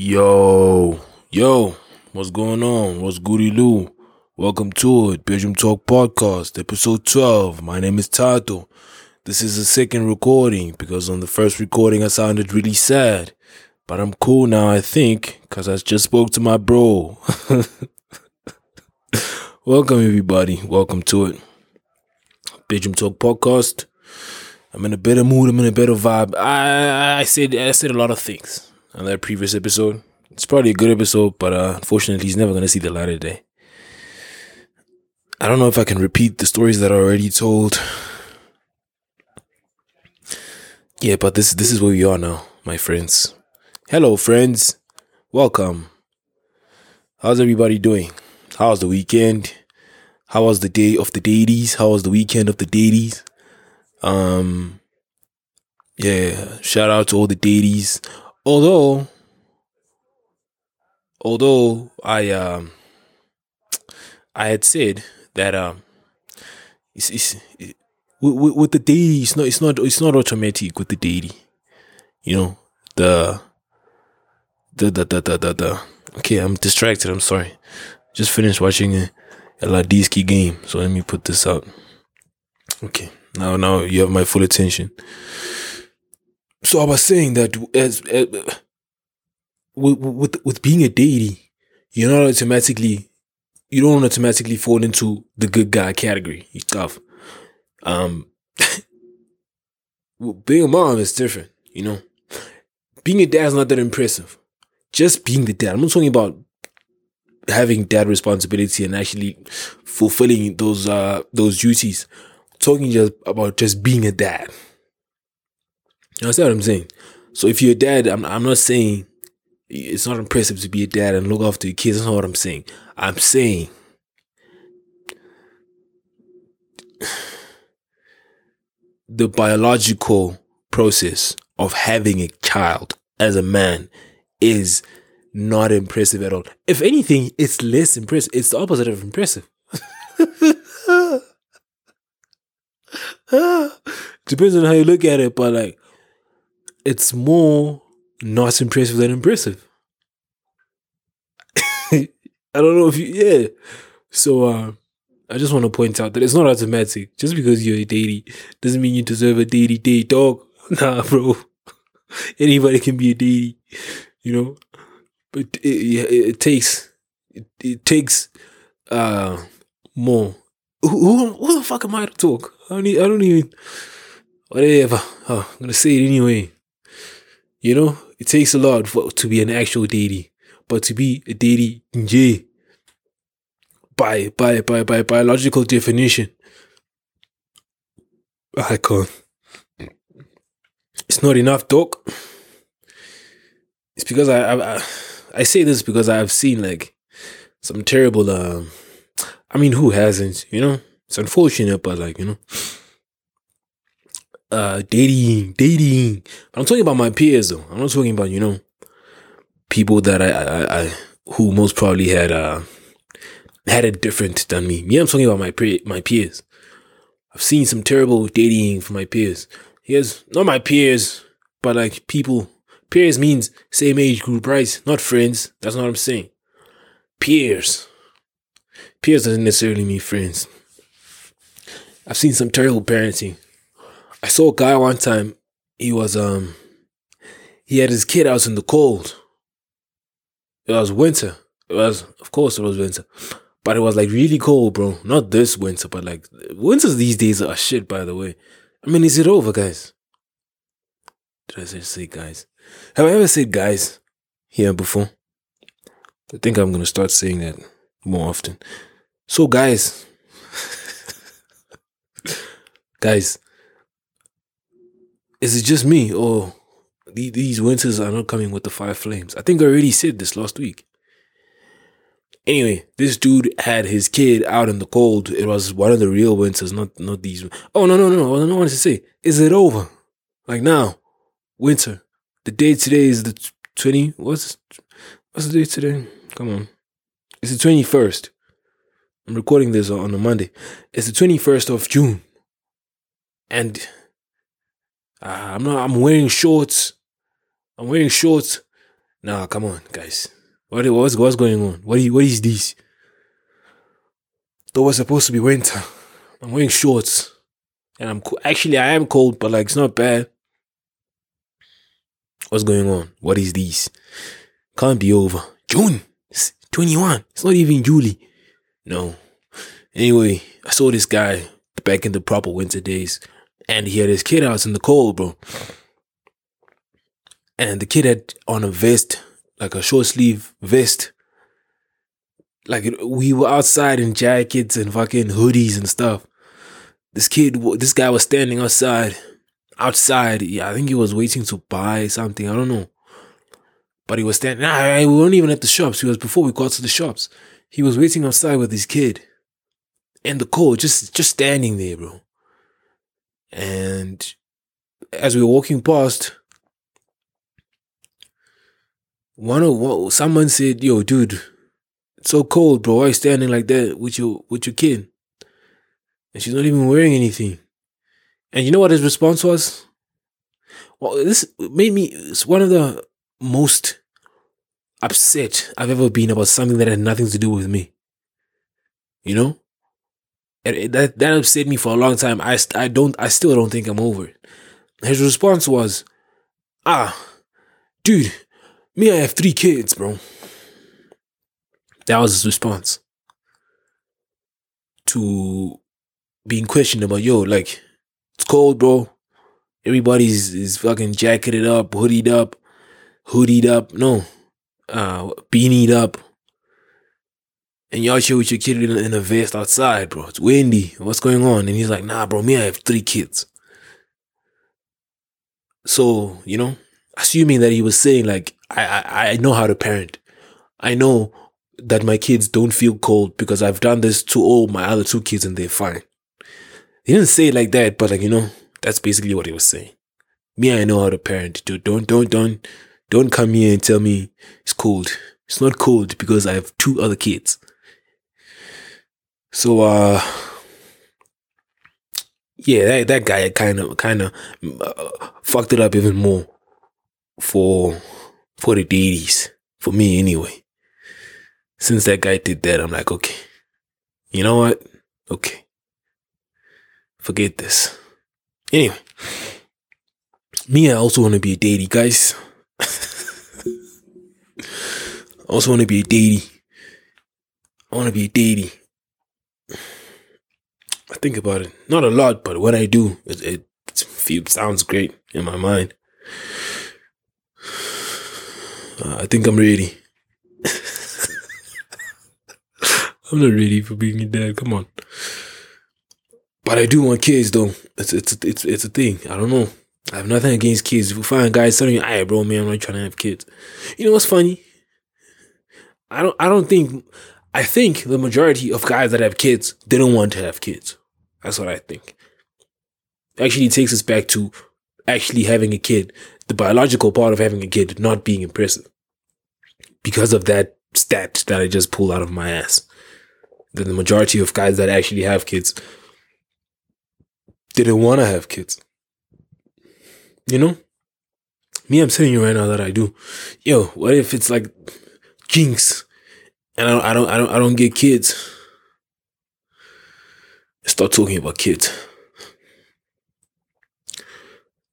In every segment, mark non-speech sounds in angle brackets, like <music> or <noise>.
Yo, yo, what's going on? What's goody Lou? Welcome to it, Belgium Talk Podcast, episode 12. My name is Tato. This is the second recording because on the first recording I sounded really sad. But I'm cool now, I think, because I just spoke to my bro. <laughs> Welcome, everybody. Welcome to it. Belgium Talk Podcast. I'm in a better mood. I'm in a better vibe. I, I said I said a lot of things on that previous episode. It's probably a good episode, but uh, unfortunately, he's never gonna see the light of day. I don't know if I can repeat the stories that I already told. Yeah, but this this is where we are now, my friends. Hello, friends. Welcome. How's everybody doing? How's the weekend? How was the day of the deities? How was the weekend of the deities? Um, yeah, shout out to all the deities. Although, although I um, I had said that um, it's, it's it, with, with the deity, it's not it's not it's not automatic with the deity. You know the the the the the the. the okay, I'm distracted. I'm sorry. Just finished watching a, a Ladiski game, so let me put this out. Okay. Now, now you have my full attention. So I was saying that as, with, with with being a deity, you're not automatically you don't automatically fall into the good guy category. You tough. Um, <laughs> being a mom is different. You know, being a dad is not that impressive. Just being the dad. I'm not talking about having dad responsibility and actually fulfilling those uh those duties talking just about just being a dad. You understand what I'm saying? So if you're a dad, I'm I'm not saying it's not impressive to be a dad and look after your kids. That's not what I'm saying. I'm saying the biological process of having a child as a man is not impressive at all. If anything, it's less impressive. It's the opposite of impressive. <laughs> Depends on how you look at it, but like it's more not impressive than impressive. <laughs> I don't know if you yeah. So uh, I just want to point out that it's not automatic. Just because you're a deity doesn't mean you deserve a deity day dog. <laughs> Nah, bro. <laughs> Anybody can be a deity, you know. But it, it, it takes it, it takes uh more who, who, who the fuck am I to talk? I don't, I don't even. Whatever. Oh, I'm gonna say it anyway. You know, it takes a lot for to be an actual deity, but to be a deity, yeah, by by by by biological definition, I can't. It's not enough, doc. It's because I I I say this because I've seen like some terrible um I mean, who hasn't? You know, it's unfortunate, but like you know, uh, dating, dating. I'm talking about my peers though. I'm not talking about you know, people that I, I, I who most probably had uh had it different than me. Yeah, I'm talking about my pre- my peers. I've seen some terrible dating from my peers. Yes, not my peers, but like people. Peers means same age group, right? Not friends. That's not what I'm saying. Peers. Peers doesn't necessarily mean friends. I've seen some terrible parenting. I saw a guy one time. He was um he had his kid out in the cold. It was winter. It was of course it was winter. But it was like really cold, bro. Not this winter, but like winters these days are shit by the way. I mean, is it over, guys? Did I say guys? Have I ever said guys here before? I think I'm gonna start saying that more often. So, guys, <laughs> guys, is it just me or these winters are not coming with the fire flames? I think I already said this last week. Anyway, this dude had his kid out in the cold. It was one of the real winters, not not these. Oh no no no! I don't want to say. Is it over? Like now, winter. The date today is the twenty. What's what's the date today? Come on, it's the twenty first. I'm recording this on a Monday. It's the 21st of June. And uh, I'm not I'm wearing shorts. I'm wearing shorts Nah, come on, guys. What what's what's going on? What what is this? Though was supposed to be winter, I'm wearing shorts, and I'm co- actually I am cold, but like it's not bad. What's going on? What is this? Can't be over. June, it's 21. It's not even July. No. Anyway, I saw this guy back in the proper winter days, and he had his kid out in the cold, bro. And the kid had on a vest, like a short sleeve vest. Like we were outside in jackets and fucking hoodies and stuff. This kid, this guy was standing outside, outside. Yeah, I think he was waiting to buy something. I don't know. But he was standing. Nah, we weren't even at the shops. He was before we got to the shops. He was waiting outside with his kid in the cold, just just standing there, bro. And as we were walking past, one of someone said, "Yo, dude, it's so cold, bro. Why are you standing like that with your with your kid?" And she's not even wearing anything. And you know what his response was? Well, this made me. It's one of the most upset I've ever been about something that had nothing to do with me. You know, and it, that that upset me for a long time. I I don't I still don't think I'm over it. His response was, "Ah, dude, me I have three kids, bro." That was his response to being questioned about yo like it's cold, bro. Everybody's is fucking jacketed up, hoodied up, hoodied up. No, uh, beanied up. And y'all chill with your kid in, in a vest outside, bro. It's windy. What's going on? And he's like, nah, bro, me, I have three kids. So, you know, assuming that he was saying, like, I, I, I know how to parent. I know that my kids don't feel cold because I've done this to all my other two kids and they're fine. He didn't say it like that, but like, you know, that's basically what he was saying. Me, I know how to parent. Dude, don't, don't, don't, don't come here and tell me it's cold. It's not cold because I have two other kids. So uh yeah, that that guy kind of kind of uh, fucked it up even more for for the deities for me anyway. Since that guy did that, I'm like, okay, you know what? Okay, forget this. Anyway, me, I also want to be a deity, guys. <laughs> I also want to be a deity. I want to be a deity. I think about it, not a lot, but when I do, it, it feels sounds great in my mind. Uh, I think I'm ready. <laughs> I'm not ready for being a dad. Come on. But I do want kids, though. It's it's it's it's a thing. I don't know. I have nothing against kids. If you find guys telling you, "Hey, bro, man, I'm not trying to have kids," you know what's funny? I don't. I don't think I think the majority of guys that have kids they don't want to have kids. That's what I think. Actually takes us back to actually having a kid, the biological part of having a kid not being impressive. Because of that stat that I just pulled out of my ass. That the majority of guys that actually have kids didn't want to have kids. You know? Me, I'm telling you right now that I do. Yo, what if it's like jinx and I don't, I don't, I don't, I don't get kids. Start talking about kids.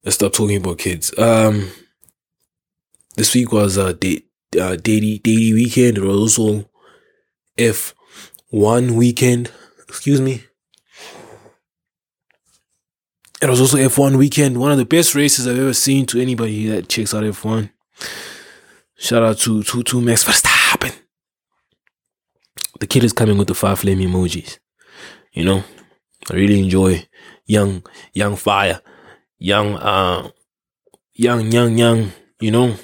Let's start talking about kids. Um, this week was a uh, date, uh, daily, daily weekend. It was also F one weekend. Excuse me. It was also F1 weekend. One of the best races I've ever seen to anybody that checks out F1. Shout out to to to Max Verstappen the kid is coming with the five flame emojis. You know, I really enjoy young, young fire, young, uh, young, young, young. You know,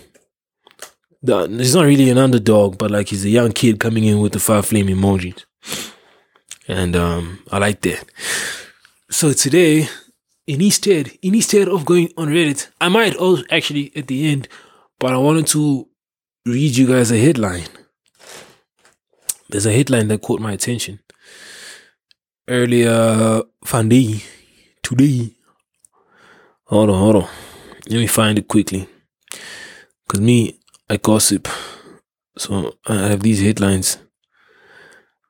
the, he's not really an underdog, but like he's a young kid coming in with the fire flame emojis, and um, I like that. So today, instead, instead of going on Reddit, I might also actually at the end, but I wanted to read you guys a headline there's a headline that caught my attention. Earlier, Fundy, today. Hold on, hold on. Let me find it quickly. Cause me, I gossip. So I have these headlines.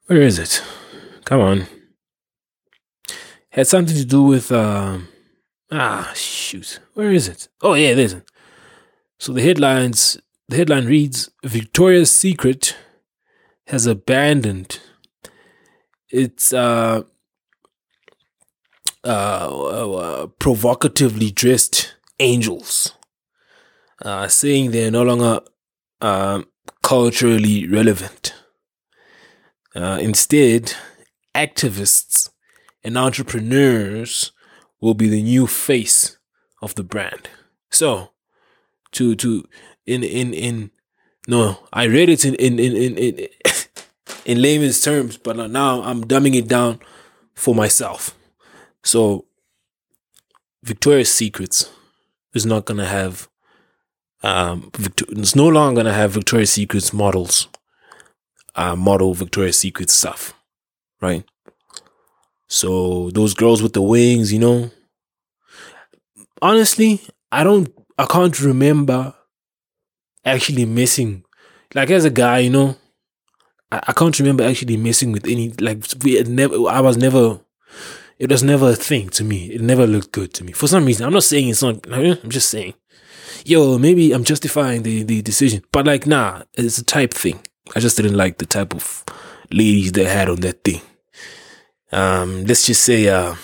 Where is it? Come on. Had something to do with um ah shoot. Where is it? Oh yeah, there's it. So the headlines the headline reads Victoria's Secret has abandoned its uh uh, uh, provocatively dressed angels, uh, saying they're no longer uh, culturally relevant. Uh, instead, activists and entrepreneurs will be the new face of the brand. So, to to in in in no, I read it in in in in in, in layman's terms, but now I'm dumbing it down for myself. So, Victoria's Secrets is not gonna have um Victor- it's no longer gonna have Victoria's Secrets models uh model Victoria's Secret stuff. Right? So those girls with the wings, you know. Honestly, I don't I can't remember actually missing like as a guy, you know, I, I can't remember actually messing with any like we had never I was never it was never a thing to me. It never looked good to me. For some reason. I'm not saying it's not I'm just saying. Yo, maybe I'm justifying the, the decision. But like nah, it's a type thing. I just didn't like the type of ladies they had on that thing. Um, let's just say uh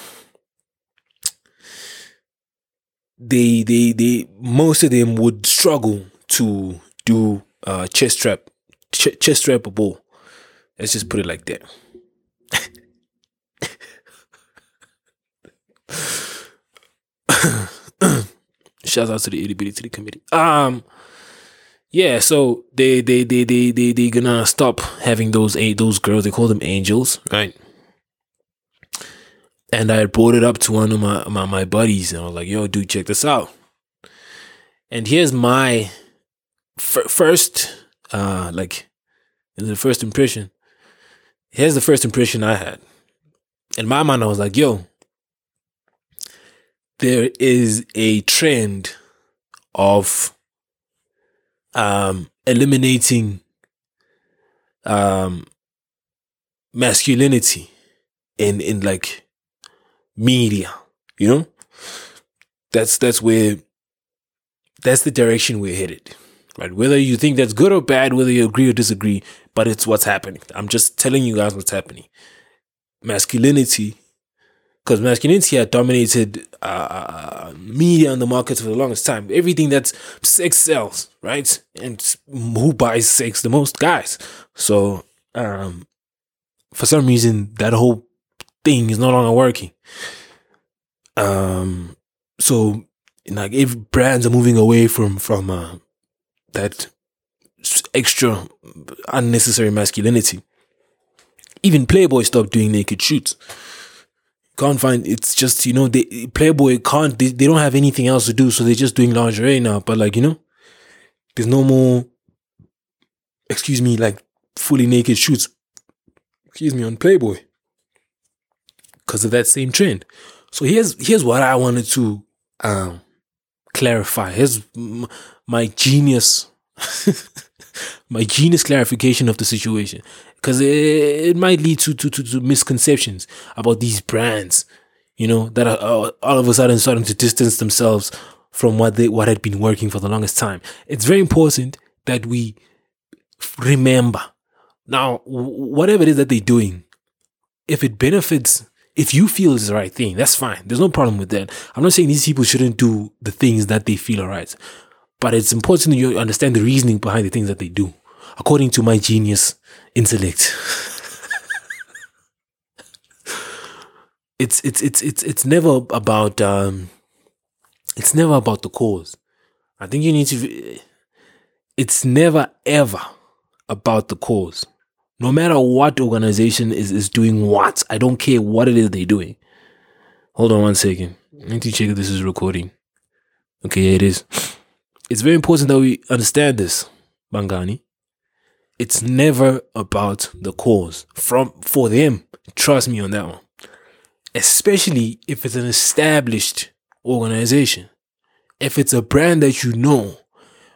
they they they most of them would struggle to do uh chest strap ch- chest strap a ball. Let's just put it like that. <coughs> Shout out to the itty bitty committee. Um yeah, so they they they they they they gonna stop having those eight those girls. They call them angels, right? And I brought it up to one of my, my my buddies, and I was like, "Yo, dude, check this out." And here's my f- first, uh, like, the first impression. Here's the first impression I had. In my mind, I was like, "Yo, there is a trend of um, eliminating um, masculinity in in like media. You know, that's that's where that's the direction we're headed. Right? Whether you think that's good or bad, whether you agree or disagree, but it's what's happening. I'm just telling you guys what's happening. Masculinity because masculinity had dominated uh, media and the markets for the longest time. Everything that's sex sells, right? And who buys sex the most? Guys. So, um, for some reason, that whole thing is no longer working. Um, so like if brands are moving away from from uh, that extra unnecessary masculinity, even Playboy stopped doing naked shoots. Can't find it's just you know they playboy can't they, they don't have anything else to do so they're just doing lingerie now. But like you know there's no more excuse me like fully naked shoots excuse me on playboy. Because of that same trend. So here's here's what i wanted to um clarify here's my genius <laughs> my genius clarification of the situation because it, it might lead to, to, to, to, misconceptions about these brands, you know, that are all of a sudden starting to distance themselves from what they what had been working for the longest time. It's very important that we remember now whatever it is that they're doing, if it benefits. If you feel it's the right thing, that's fine. There's no problem with that. I'm not saying these people shouldn't do the things that they feel are right, but it's important that you understand the reasoning behind the things that they do according to my genius intellect. <laughs> it's it's it's it's it's never about um it's never about the cause. I think you need to it's never ever about the cause. No matter what organization is, is doing what, I don't care what it is they're doing. Hold on one second. I need to check if this is recording. Okay, yeah, it is. It's very important that we understand this, Bangani it's never about the cause from for them. Trust me on that one. Especially if it's an established organization. If it's a brand that you know,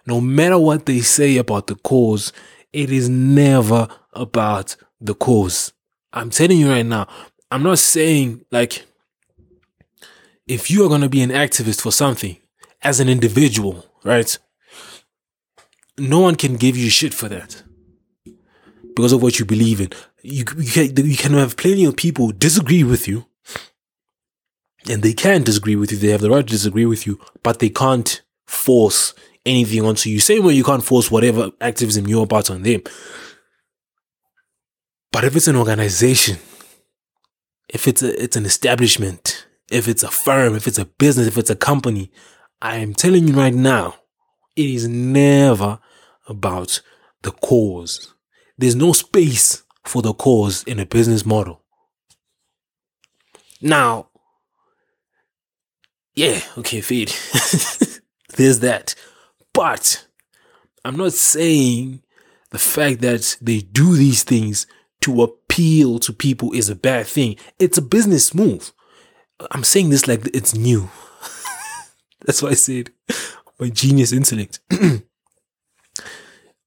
no matter what they say about the cause, it is never about the cause. I'm telling you right now, I'm not saying like if you are going to be an activist for something as an individual, right? No one can give you shit for that because of what you believe in. You, you, can, you can have plenty of people disagree with you, and they can disagree with you. They have the right to disagree with you, but they can't force anything onto you. Same way you can't force whatever activism you're about on them. But if it's an organization, if it's a, it's an establishment, if it's a firm, if it's a business, if it's a company, I am telling you right now, it is never about the cause. There's no space for the cause in a business model. Now, yeah, okay, feed. <laughs> There's that. But I'm not saying the fact that they do these things to appeal to people is a bad thing. It's a business move. I'm saying this like it's new. <laughs> That's why I said my genius intellect. <clears throat>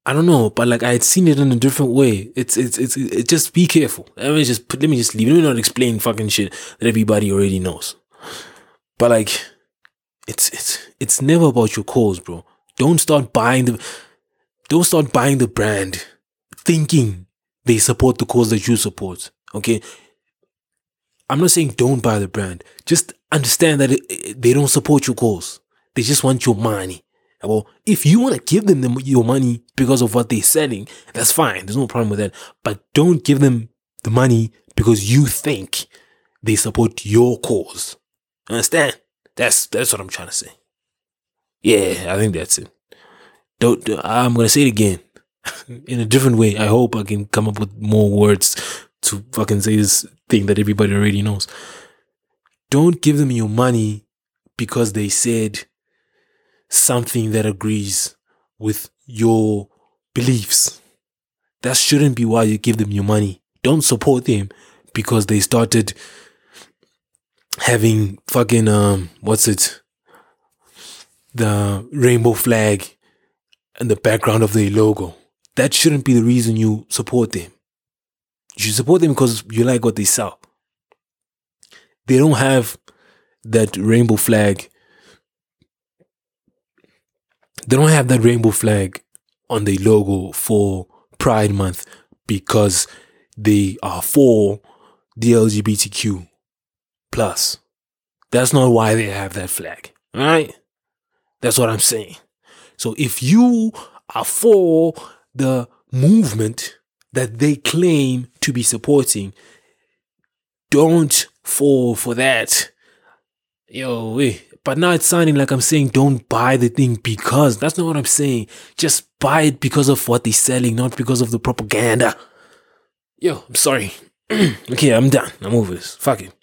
I don't know, but like I had seen it in a different way. It's it's it's, it's just be careful. Let me just let me just leave. Let me not explain fucking shit that everybody already knows. But like, it's it's it's never about your cause, bro. Don't start buying the don't start buying the brand thinking they support the cause that you support. Okay. I'm not saying don't buy the brand. Just understand that it, they don't support your cause. They just want your money. Well, if you want to give them the, your money because of what they're selling, that's fine. There's no problem with that. But don't give them the money because you think they support your cause. Understand? That's that's what I'm trying to say. Yeah, I think that's it. Don't. I'm gonna say it again <laughs> in a different way. I hope I can come up with more words to fucking say this thing that everybody already knows. Don't give them your money because they said something that agrees with your beliefs. That shouldn't be why you give them your money. Don't support them because they started having fucking um what's it the rainbow flag and the background of their logo. That shouldn't be the reason you support them. You should support them because you like what they sell. They don't have that rainbow flag. They don't have that rainbow flag on their logo for Pride Month because they are for the LGBTQ plus. That's not why they have that flag. Right? That's what I'm saying. So if you are for the movement that they claim to be supporting, don't fall for that. Yo, wait. But now it's sounding like I'm saying don't buy the thing because that's not what I'm saying. Just buy it because of what they're selling, not because of the propaganda. Yo, I'm sorry. <clears throat> okay, I'm done. I'm over this. Fuck it.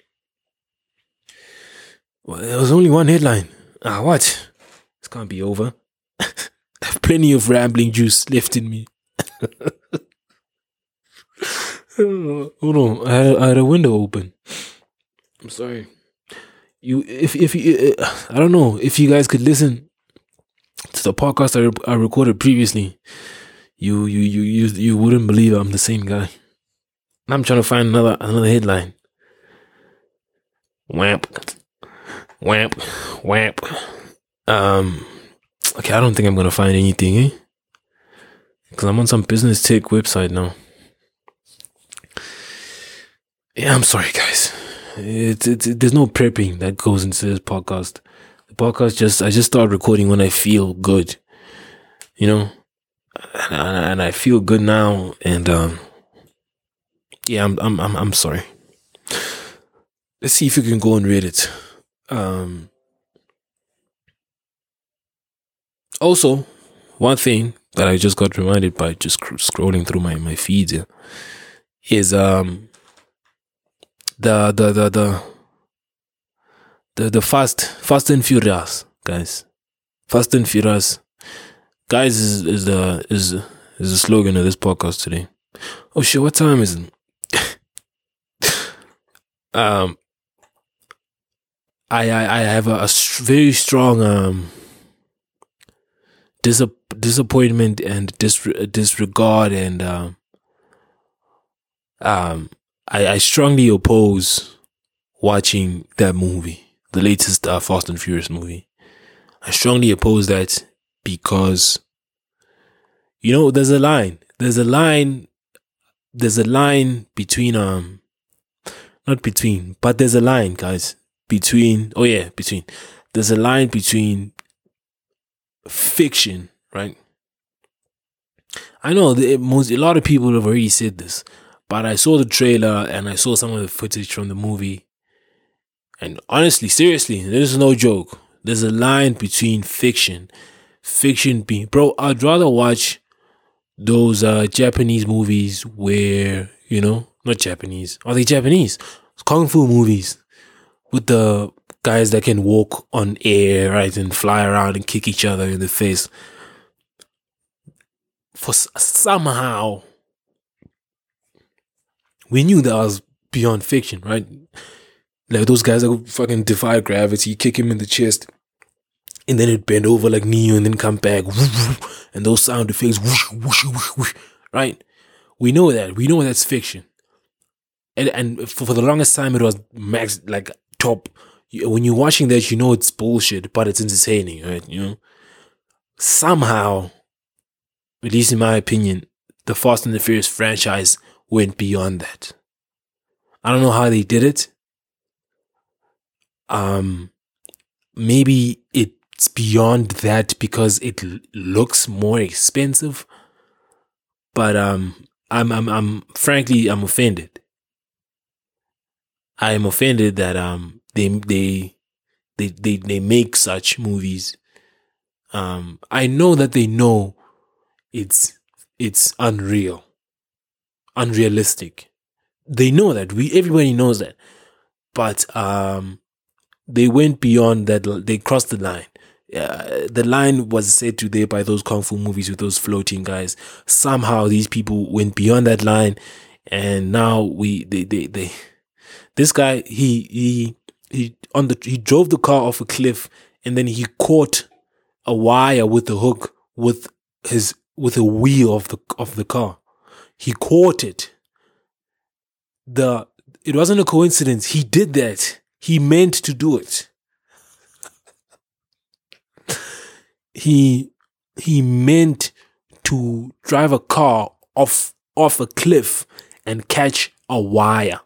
Well, there was only one headline. Ah, what? Can't be over. I <laughs> have plenty of rambling juice left in me. <laughs> Hold on, I had, I had a window open. I'm sorry. You, if if you, uh, I don't know if you guys could listen to the podcast I, I recorded previously. You you you you you wouldn't believe I'm the same guy. I'm trying to find another another headline. Wamp, wamp, wamp. Um, okay, I don't think I'm gonna find anything, eh? Because I'm on some business tech website now. Yeah, I'm sorry, guys. It's, it's it, there's no prepping that goes into this podcast. The podcast just I just start recording when I feel good, you know, and, and I feel good now. And um, yeah, I'm I'm I'm I'm sorry. Let's see if you can go and read it. Um, also, one thing that I just got reminded by just scrolling through my my feeds yeah, is um the the the the the, the fast fast and furious guys. Fast and furious guys is, is the is is the slogan of this podcast today. Oh shit what time is it? <laughs> Um I, I i have a, a very strong um dis- disappointment and dis- disregard and um, um I, I strongly oppose watching that movie, the latest uh, Fast and Furious movie. I strongly oppose that because you know there's a line. There's a line. There's a line between um, not between, but there's a line, guys. Between oh yeah, between. There's a line between fiction, right? I know that most a lot of people have already said this, but I saw the trailer and I saw some of the footage from the movie. And honestly, seriously, this is no joke. There's a line between fiction, fiction being, bro. I'd rather watch those uh, Japanese movies where you know, not Japanese. Are they Japanese? Kung fu movies with the guys that can walk on air, right, and fly around and kick each other in the face. For somehow, we knew that was beyond fiction, right? Like those guys that fucking defy gravity, kick him in the chest, and then it bend over like Neo and then come back, and those sound effects, right? We know that. We know that's fiction. And, and for the longest time, it was max, like top. When you're watching that, you know it's bullshit, but it's entertaining, right? You know? Somehow, at least in my opinion, the Fast and the Furious franchise went beyond that. I don't know how they did it. Um, maybe it's beyond that because it l- looks more expensive. But um, I'm I'm I'm frankly I'm offended. I am offended that um they they they they they make such movies. Um, I know that they know it's it's unreal, unrealistic. They know that we everybody knows that, but um, they went beyond that. They crossed the line. Uh, the line was said to there by those kung fu movies with those floating guys. Somehow these people went beyond that line, and now we they they they. This guy he he he on the he drove the car off a cliff and then he caught a wire with a hook with his with a wheel of the of the car. He caught it. The it wasn't a coincidence. He did that. He meant to do it. he he meant to drive a car off off a cliff and catch a wire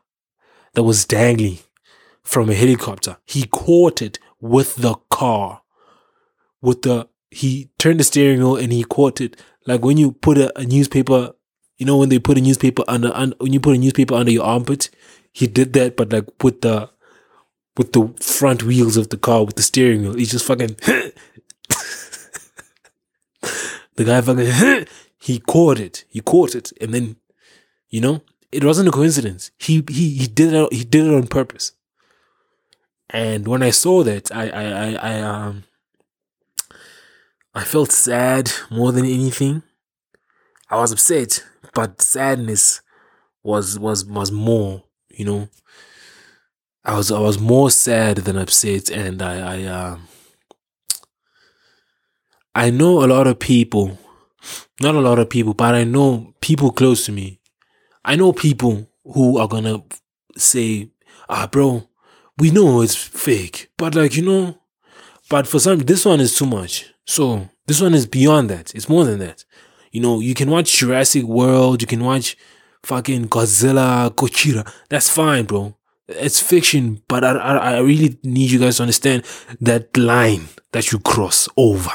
that was dangling from a helicopter. He caught it with the car. With the he turned the steering wheel and he caught it like when you put a, a newspaper, you know when they put a newspaper under, under when you put a newspaper under your armpit, he did that, but like with the with the front wheels of the car with the steering wheel. He just fucking <laughs> the guy fucking <laughs> he caught it. He caught it, and then you know it wasn't a coincidence. He he he did it. He did it on purpose. And when I saw that, I I I, I um I felt sad more than anything. I was upset, but sadness was was was more. You know, I was I was more sad than upset, and I I um. I know a lot of people, not a lot of people, but I know people close to me. I know people who are gonna say, ah, bro, we know it's fake, but like, you know, but for some, this one is too much. So this one is beyond that. It's more than that. You know, you can watch Jurassic World, you can watch fucking Godzilla, Gojira. That's fine, bro. It's fiction, but I, I, I really need you guys to understand that line that you cross over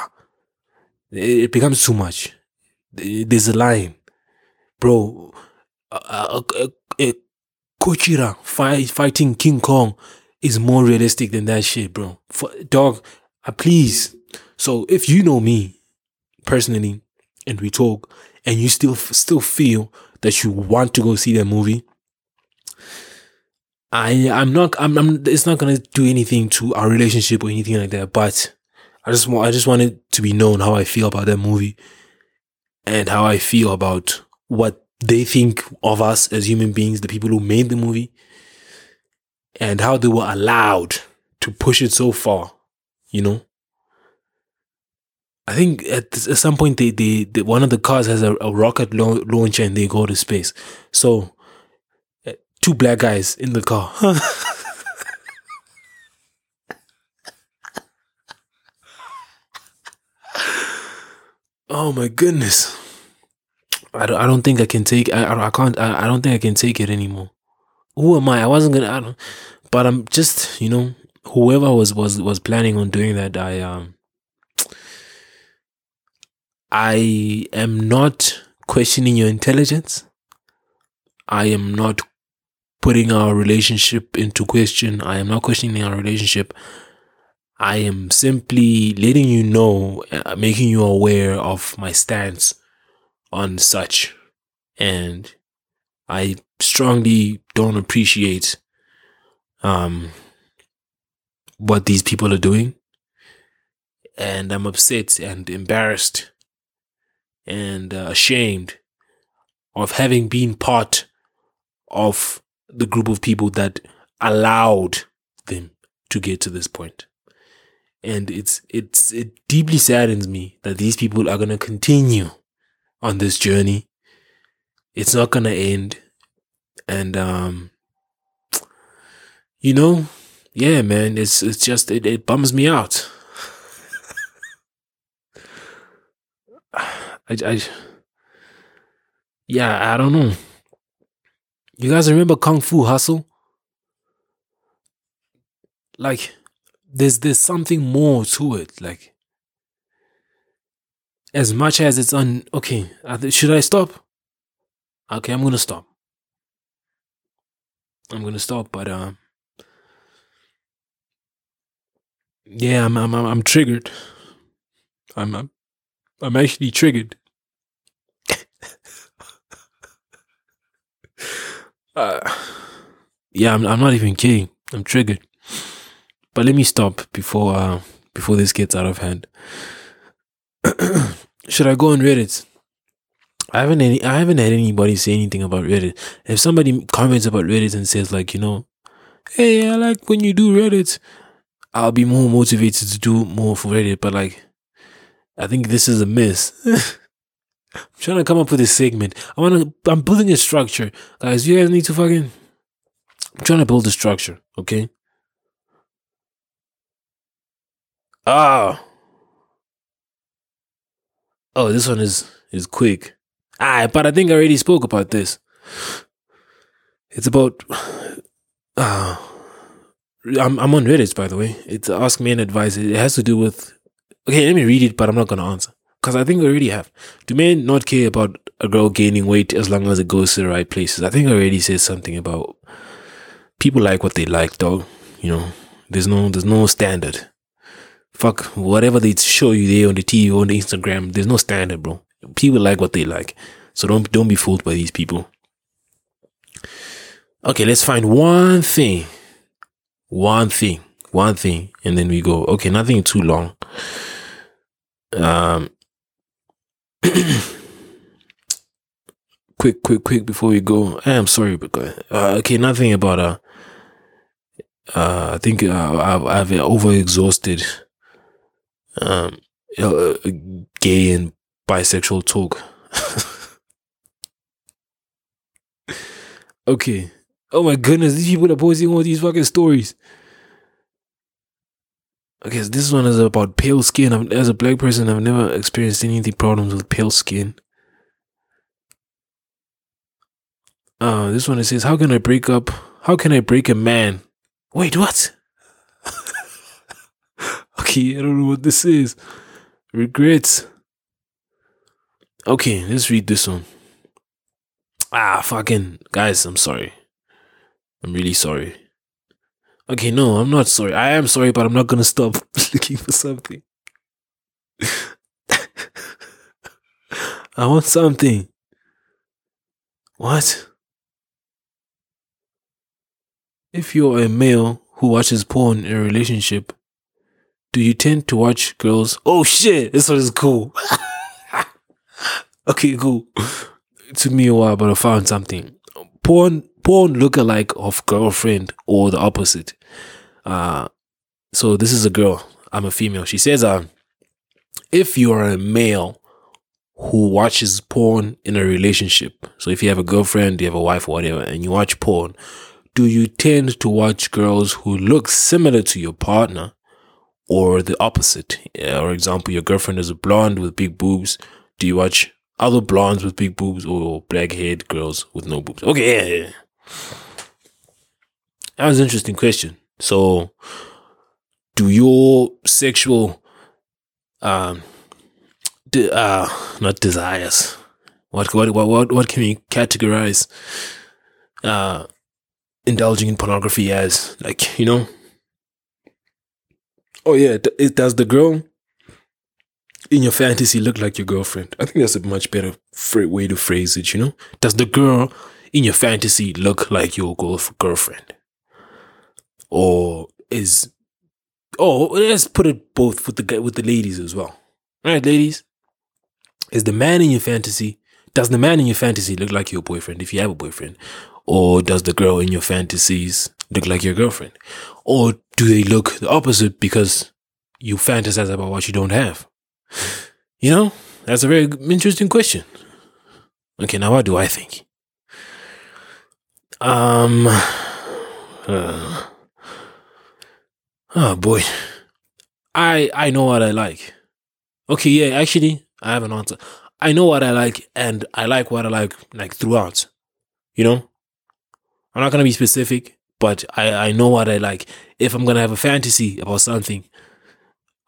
it becomes too much. There's a line, bro. Uh, uh, uh, Gojira fight, fighting King Kong is more realistic than that shit, bro. For, dog, uh, please. So if you know me personally, and we talk, and you still still feel that you want to go see that movie, I I'm not I'm, I'm it's not gonna do anything to our relationship or anything like that, but I just want I just want it to be known how I feel about that movie and how I feel about what they think of us as human beings, the people who made the movie, and how they were allowed to push it so far, you know? I think at, at some point they, they, they one of the cars has a, a rocket launcher and they go to space. So uh, two black guys in the car. <laughs> oh my goodness. I don't, I don't think I can take I I can't I, I don't think I can take it anymore. Who am I? I wasn't gonna I don't but I'm just, you know, whoever was was was planning on doing that, I um I am not questioning your intelligence. I am not putting our relationship into question. I am not questioning our relationship. I am simply letting you know, uh, making you aware of my stance on such. And I strongly don't appreciate um, what these people are doing. And I'm upset and embarrassed and uh, ashamed of having been part of the group of people that allowed them to get to this point. And it's it's it deeply saddens me that these people are gonna continue on this journey. It's not gonna end. And um you know, yeah, man, it's it's just it, it bums me out. <sighs> I, I, yeah, I don't know. You guys remember Kung Fu Hustle? Like, there's there's something more to it. Like, as much as it's on. Okay, should I stop? Okay, I'm gonna stop. I'm gonna stop, but um. Yeah, I'm I'm I'm triggered. I'm I'm, I'm actually triggered. <laughs> uh, yeah, I'm I'm not even kidding. I'm triggered. But let me stop before uh before this gets out of hand. <clears throat> Should I go on Reddit? I haven't any I haven't had anybody say anything about Reddit. If somebody comments about Reddit and says like, you know, hey, I like when you do Reddit, I'll be more motivated to do more for Reddit. But like, I think this is a miss. <laughs> I'm trying to come up with a segment. I want to. I'm building a structure, guys. You guys need to fucking. I'm trying to build a structure. Okay. Ah. Oh. this one is is quick. Ah, but I think I already spoke about this. It's about. <sighs> Uh, I'm I'm on Reddit by the way. It's Ask Men Advice. It has to do with. Okay, let me read it, but I'm not gonna answer because I think I already have. Do men not care about a girl gaining weight as long as it goes to the right places? I think I already said something about people like what they like, dog. You know, there's no there's no standard. Fuck whatever they show you there on the TV or on the Instagram. There's no standard, bro. People like what they like, so don't don't be fooled by these people. Okay, let's find one thing one thing, one thing, and then we go, okay, nothing too long. Um, <clears throat> quick, quick, quick before we go. I am sorry, but uh, okay, nothing about uh, uh, I think uh, I've I've over exhausted um uh, gay and bisexual talk. okay, Oh my goodness, these people are posting all these fucking stories. Okay, so this one is about pale skin. I've, as a black person, I've never experienced anything problems with pale skin. Uh, this one it says, "How can I break up? How can I break a man?" Wait, what? <laughs> okay, I don't know what this is. Regrets. Okay, let's read this one. Ah, fucking guys, I'm sorry. I'm really sorry. Okay, no, I'm not sorry. I am sorry, but I'm not gonna stop <laughs> looking for something. <laughs> I want something. What? If you're a male who watches porn in a relationship, do you tend to watch girls? Oh shit, this one is cool. <laughs> okay, cool. It took me a while, but I found something. Porn porn lookalike of girlfriend or the opposite. Uh, so this is a girl. I'm a female. She says, uh, if you are a male who watches porn in a relationship, so if you have a girlfriend, you have a wife, or whatever, and you watch porn, do you tend to watch girls who look similar to your partner or the opposite? For example, your girlfriend is a blonde with big boobs. Do you watch other blondes with big boobs or black haired girls with no boobs? Okay, yeah, yeah. That was an interesting question. So, do your sexual, um, de- uh, not desires, what, what, what, what, what can we categorize, uh, indulging in pornography as like you know oh yeah it, does the girl in your fantasy look like your girlfriend. I think that's a much better way to phrase it you know? Does the girl in your fantasy look like your girlfriend? Or is oh let's put it both with the with the ladies as well. All right ladies? Is the man in your fantasy does the man in your fantasy look like your boyfriend if you have a boyfriend? Or does the girl in your fantasies look like your girlfriend? Or do they look the opposite because you fantasize about what you don't have? You know, that's a very interesting question. Okay, now what do I think? Um, uh, oh boy, I I know what I like. Okay, yeah, actually, I have an answer. I know what I like, and I like what I like, like throughout. You know, I'm not gonna be specific, but I I know what I like. If I'm gonna have a fantasy about something,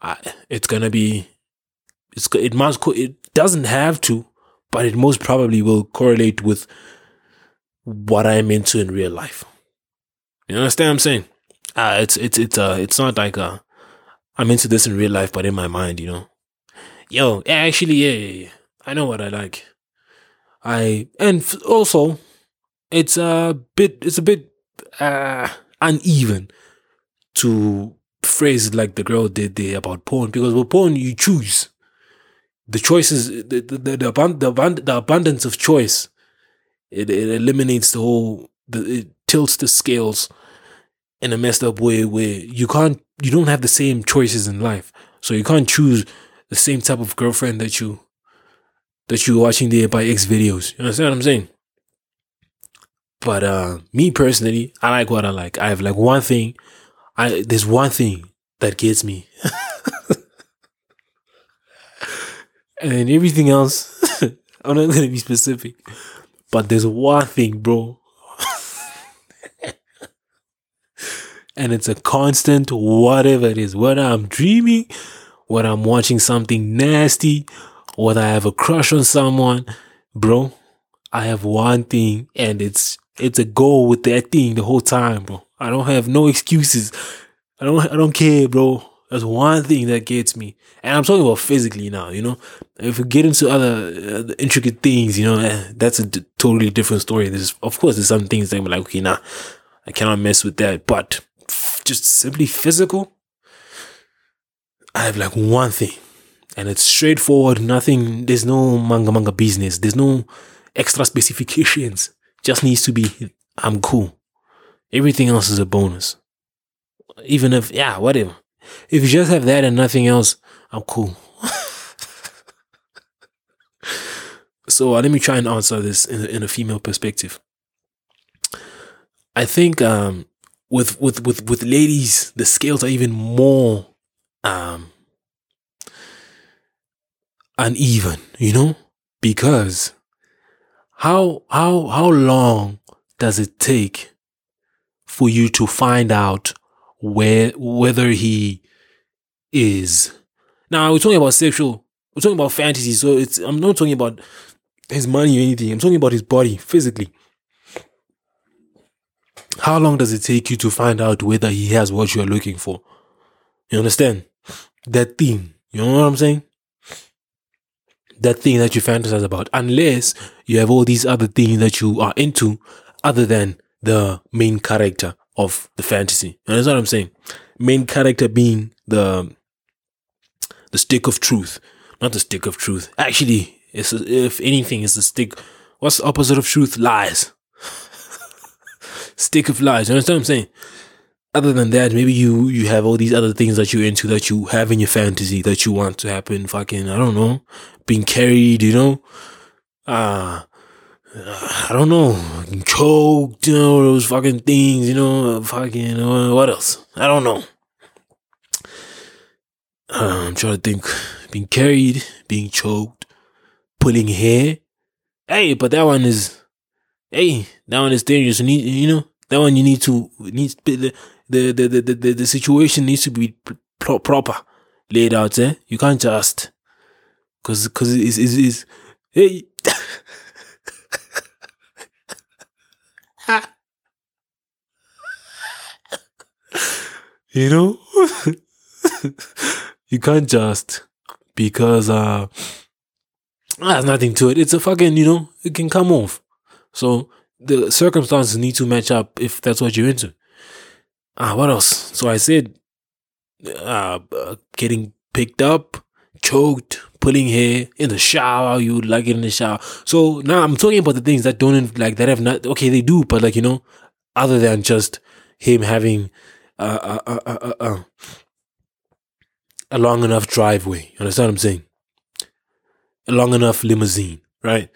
I, it's gonna be it's it must it doesn't have to, but it most probably will correlate with what I'm into in real life. You understand what I'm saying? Uh, it's it's it's uh it's not like uh I'm into this in real life, but in my mind, you know. Yo, actually, yeah, yeah, yeah. I know what I like. I and also it's a bit it's a bit uh, uneven to phrase it like the girl did there about porn because with porn you choose the choices the the the, abund- the, abund- the abundance of choice it, it eliminates the whole the, it tilts the scales in a messed up way where you can't you don't have the same choices in life so you can't choose the same type of girlfriend that you that you're watching there by X videos. You understand what I'm saying? But uh, me personally, I like what I like. I have like one thing. I there's one thing that gets me, <laughs> and everything else. <laughs> I'm not gonna be specific, but there's one thing, bro. <laughs> and it's a constant whatever it is whether i'm dreaming whether i'm watching something nasty whether i have a crush on someone bro i have one thing and it's it's a goal with that thing the whole time, bro. I don't have no excuses. I don't I don't care, bro. That's one thing that gets me. And I'm talking about physically now, you know. If we get into other uh, intricate things, you know, eh, that's a d- totally different story. There's, of course, there's some things that I'm like, okay, nah, I cannot mess with that. But just simply physical, I have like one thing, and it's straightforward. Nothing. There's no manga manga business. There's no extra specifications. Just needs to be, I'm cool. Everything else is a bonus. Even if, yeah, whatever. If you just have that and nothing else, I'm cool. <laughs> so uh, let me try and answer this in, in a female perspective. I think um, with with with with ladies, the scales are even more um, uneven, you know, because how how how long does it take for you to find out where whether he is. Now we're talking about sexual we're talking about fantasy so it's i'm not talking about his money or anything. I'm talking about his body physically. How long does it take you to find out whether he has what you're looking for? You understand? That thing. You know what i'm saying? That thing that you fantasize about. Unless you have all these other things that you are into other than the main character of the fantasy. And that's what I'm saying. Main character being the the stick of truth, not the stick of truth. Actually, it's if anything, it's the stick. What's the opposite of truth? Lies. <laughs> stick of lies. You understand what I'm saying? other than that, maybe you you have all these other things that you're into that you have in your fantasy that you want to happen. Fucking, I don't know, being carried, you know, uh, I don't know, choked, you know, those fucking things, you know, fucking, uh, what else? I don't know. Uh, I'm trying to think. Being carried, being choked, pulling hair. Hey, but that one is, hey, that one is dangerous. You need, you know, that one you need to needs the the the the the, the situation needs to be pro- proper laid out. Eh, you can't just because because it's, it's, it's hey. <laughs> you know <laughs> you can't just because uh there's nothing to it. It's a fucking you know it can come off. So the circumstances need to match up if that's what you're into. Ah what else? So i said uh, uh getting picked up choked pulling hair in the shower you would like it in the shower so now i'm talking about the things that don't like that have not okay they do but like you know other than just him having uh, uh, uh, uh, a long enough driveway. You understand what I'm saying? A long enough limousine, right?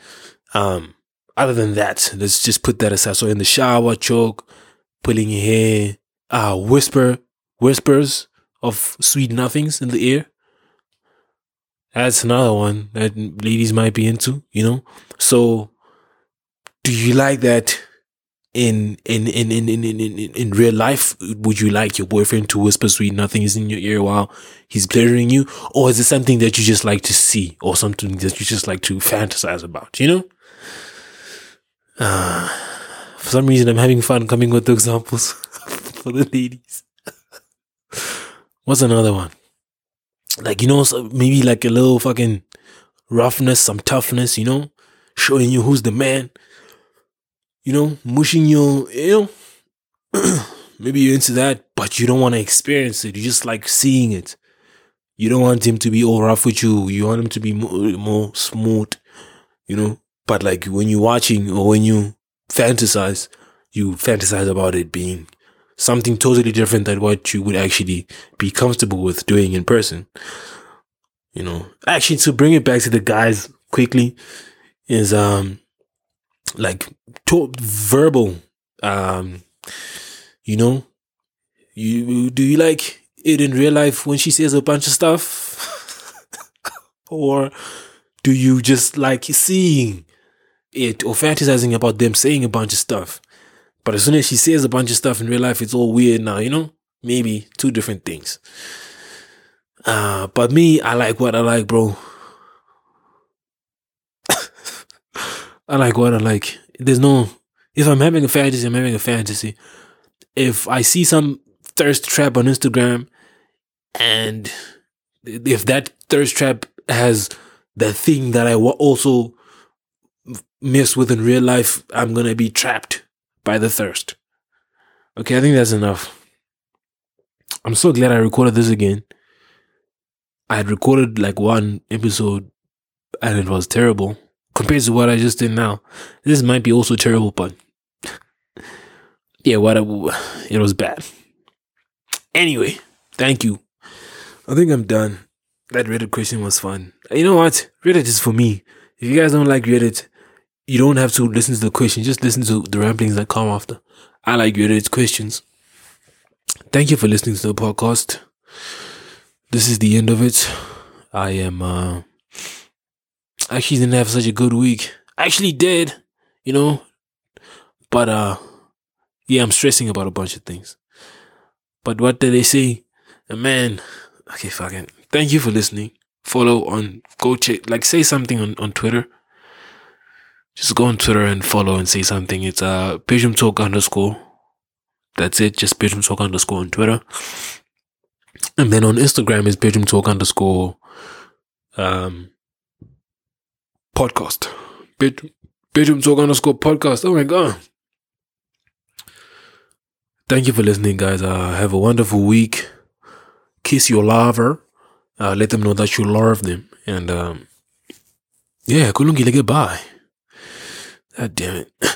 Um, other than that, let's just put that aside. So in the shower, choke, pulling your hair, uh, whisper, whispers of sweet nothings in the ear. That's another one that ladies might be into, you know? So do you like that in in in in in in, in, in real life? Would you like your boyfriend to whisper sweet nothings in your ear while he's pleasuring you? Or is it something that you just like to see or something that you just like to fantasize about you know? Uh, for some reason i'm having fun coming with the examples <laughs> for the ladies. What's another one like you know maybe like a little fucking roughness some toughness you know showing you who's the man you know, mushing you you know, <clears throat> maybe you're into that, but you don't want to experience it. You just like seeing it. You don't want him to be all rough with you. You want him to be more, more smooth, you know. But like when you're watching or when you fantasize, you fantasize about it being something totally different than what you would actually be comfortable with doing in person. You know, actually, to bring it back to the guys quickly, is um like to- verbal um you know you do you like it in real life when she says a bunch of stuff <laughs> or do you just like seeing it or fantasizing about them saying a bunch of stuff but as soon as she says a bunch of stuff in real life it's all weird now you know maybe two different things uh but me i like what i like bro <coughs> I like what I like. There's no, if I'm having a fantasy, I'm having a fantasy. If I see some thirst trap on Instagram and if that thirst trap has the thing that I also miss with in real life, I'm going to be trapped by the thirst. Okay, I think that's enough. I'm so glad I recorded this again. I had recorded like one episode and it was terrible compared to what I just did now. This might be also terrible, but <laughs> yeah, what it was bad. Anyway, thank you. I think I'm done. That Reddit question was fun. You know what? Reddit is for me. If you guys don't like Reddit, you don't have to listen to the question. Just listen to the ramblings that come after. I like Reddit's questions. Thank you for listening to the podcast. This is the end of it. I am uh actually didn't have such a good week. I actually did, you know. But uh yeah, I'm stressing about a bunch of things. But what did they say? A man okay, fucking thank you for listening. Follow on go check like say something on, on Twitter. Just go on Twitter and follow and say something. It's uh Bedroom Talk underscore. That's it, just Bedroom Talk underscore on Twitter. And then on Instagram is Bedroom Talk underscore um podcast. Bed- bedroom talk underscore podcast. Oh my god. Thank you for listening, guys. Uh, have a wonderful week. Kiss your lover. Uh, let them know that you love them. And um, yeah, kulungile goodbye. God damn it.